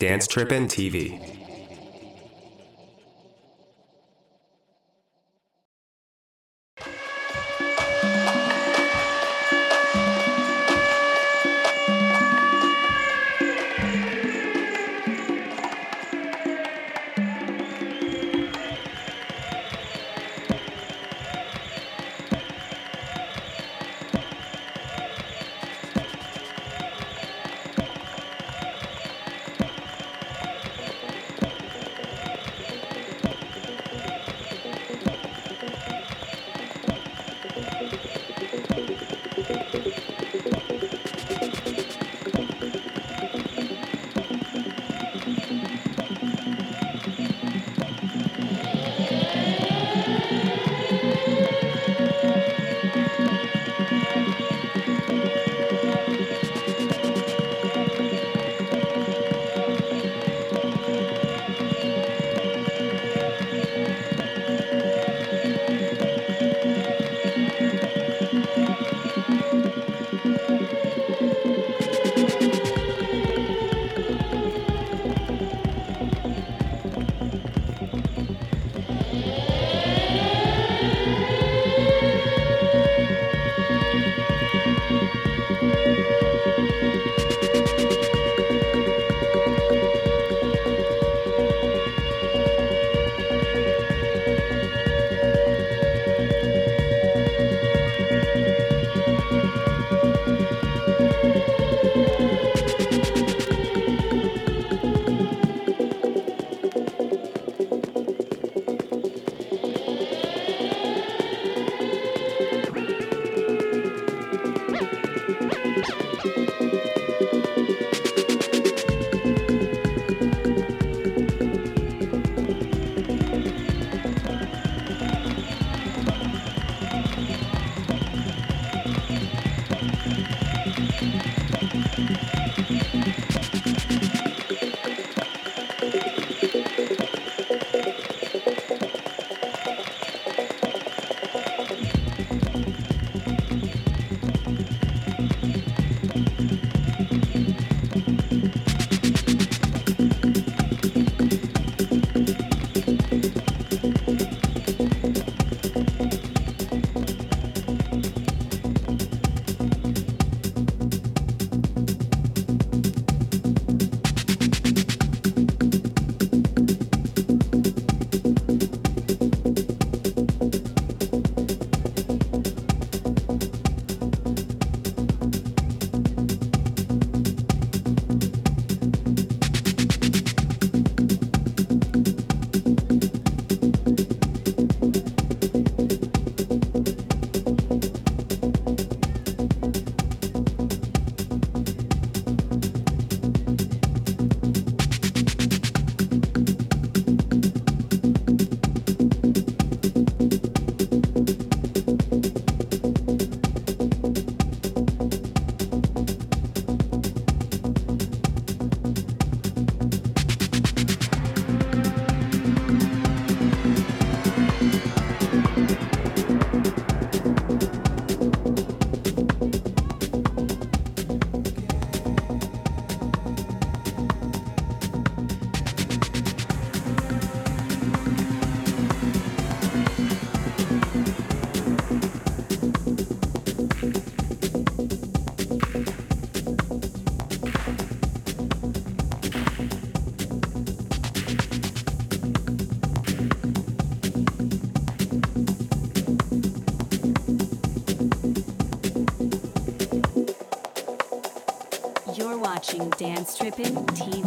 Dance Trippin' TV. Dance Trippin'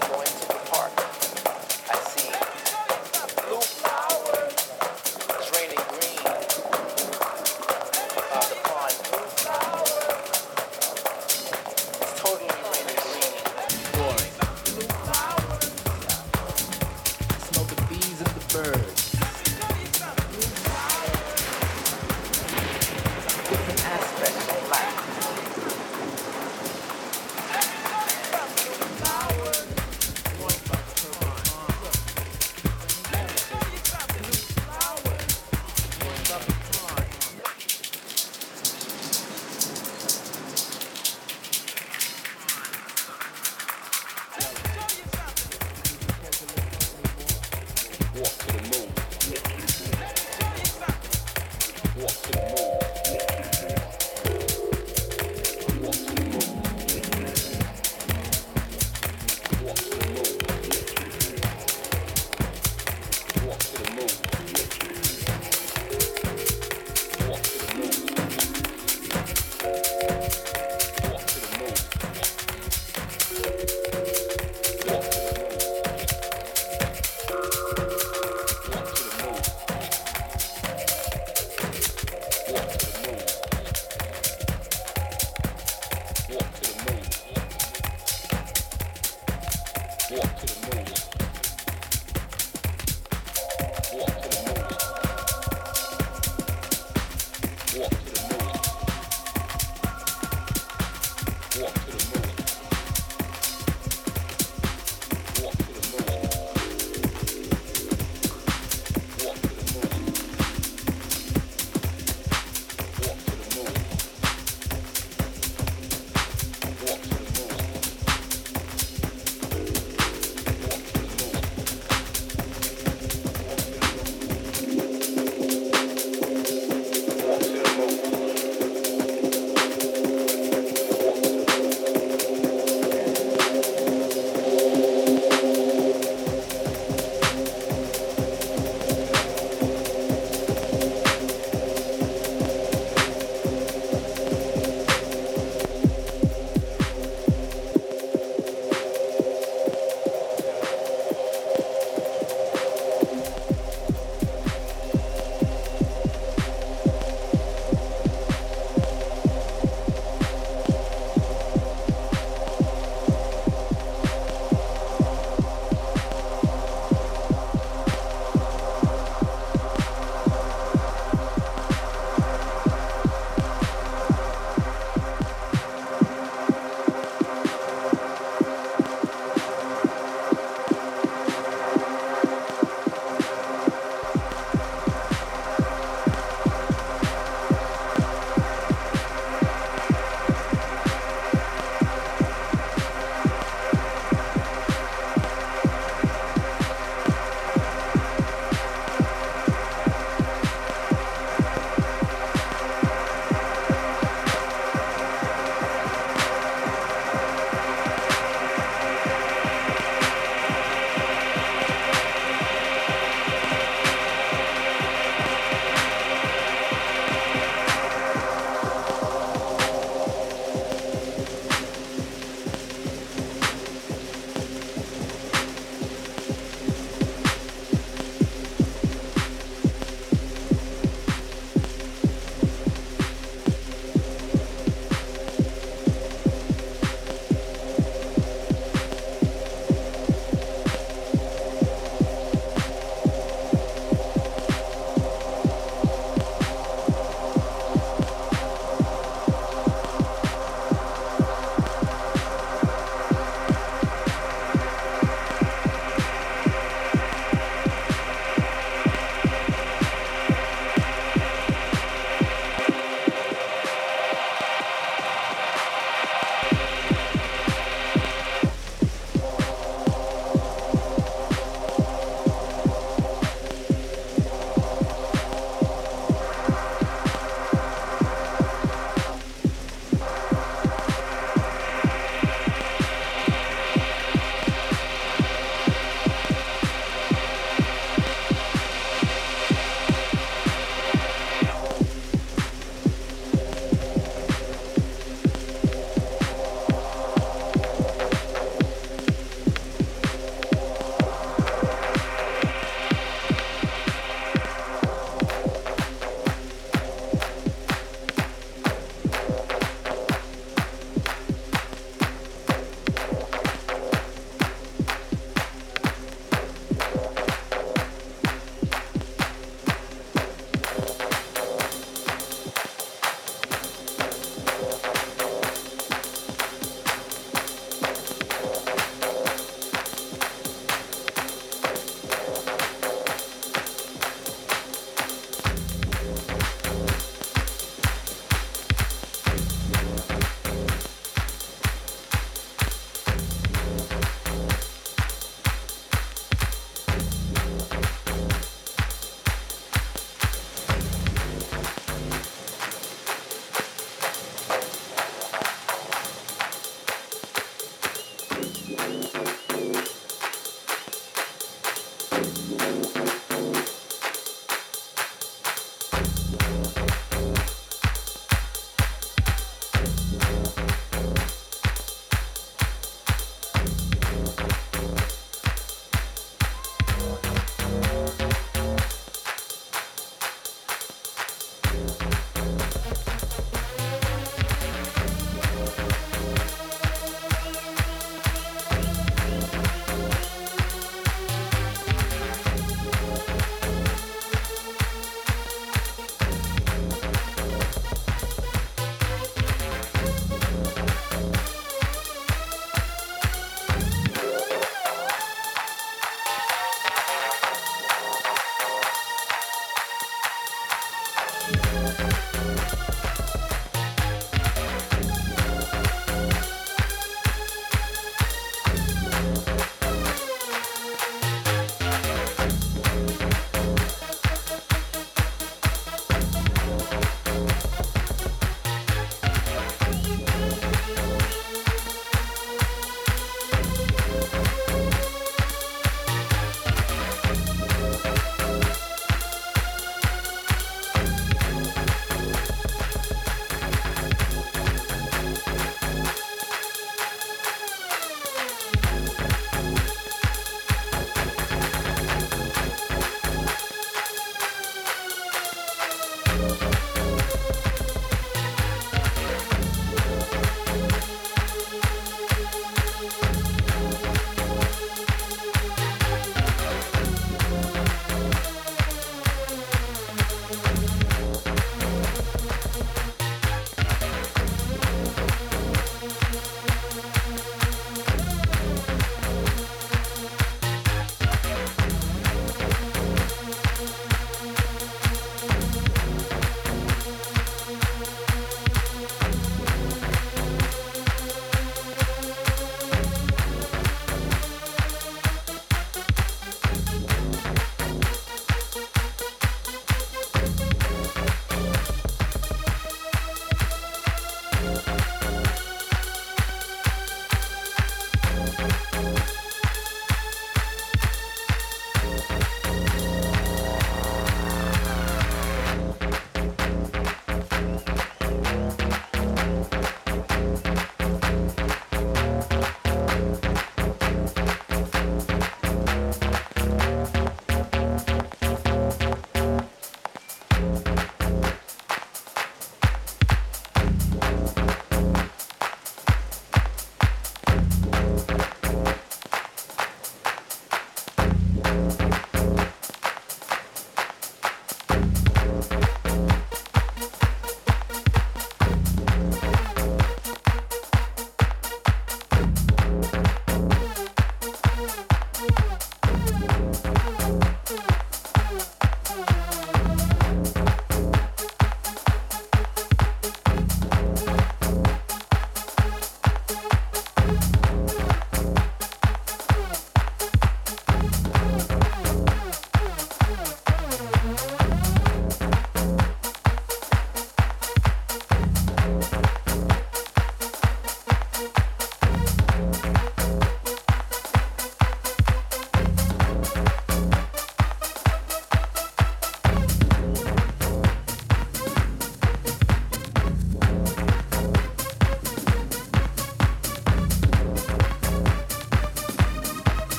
cycle.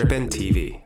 Trippin' TV.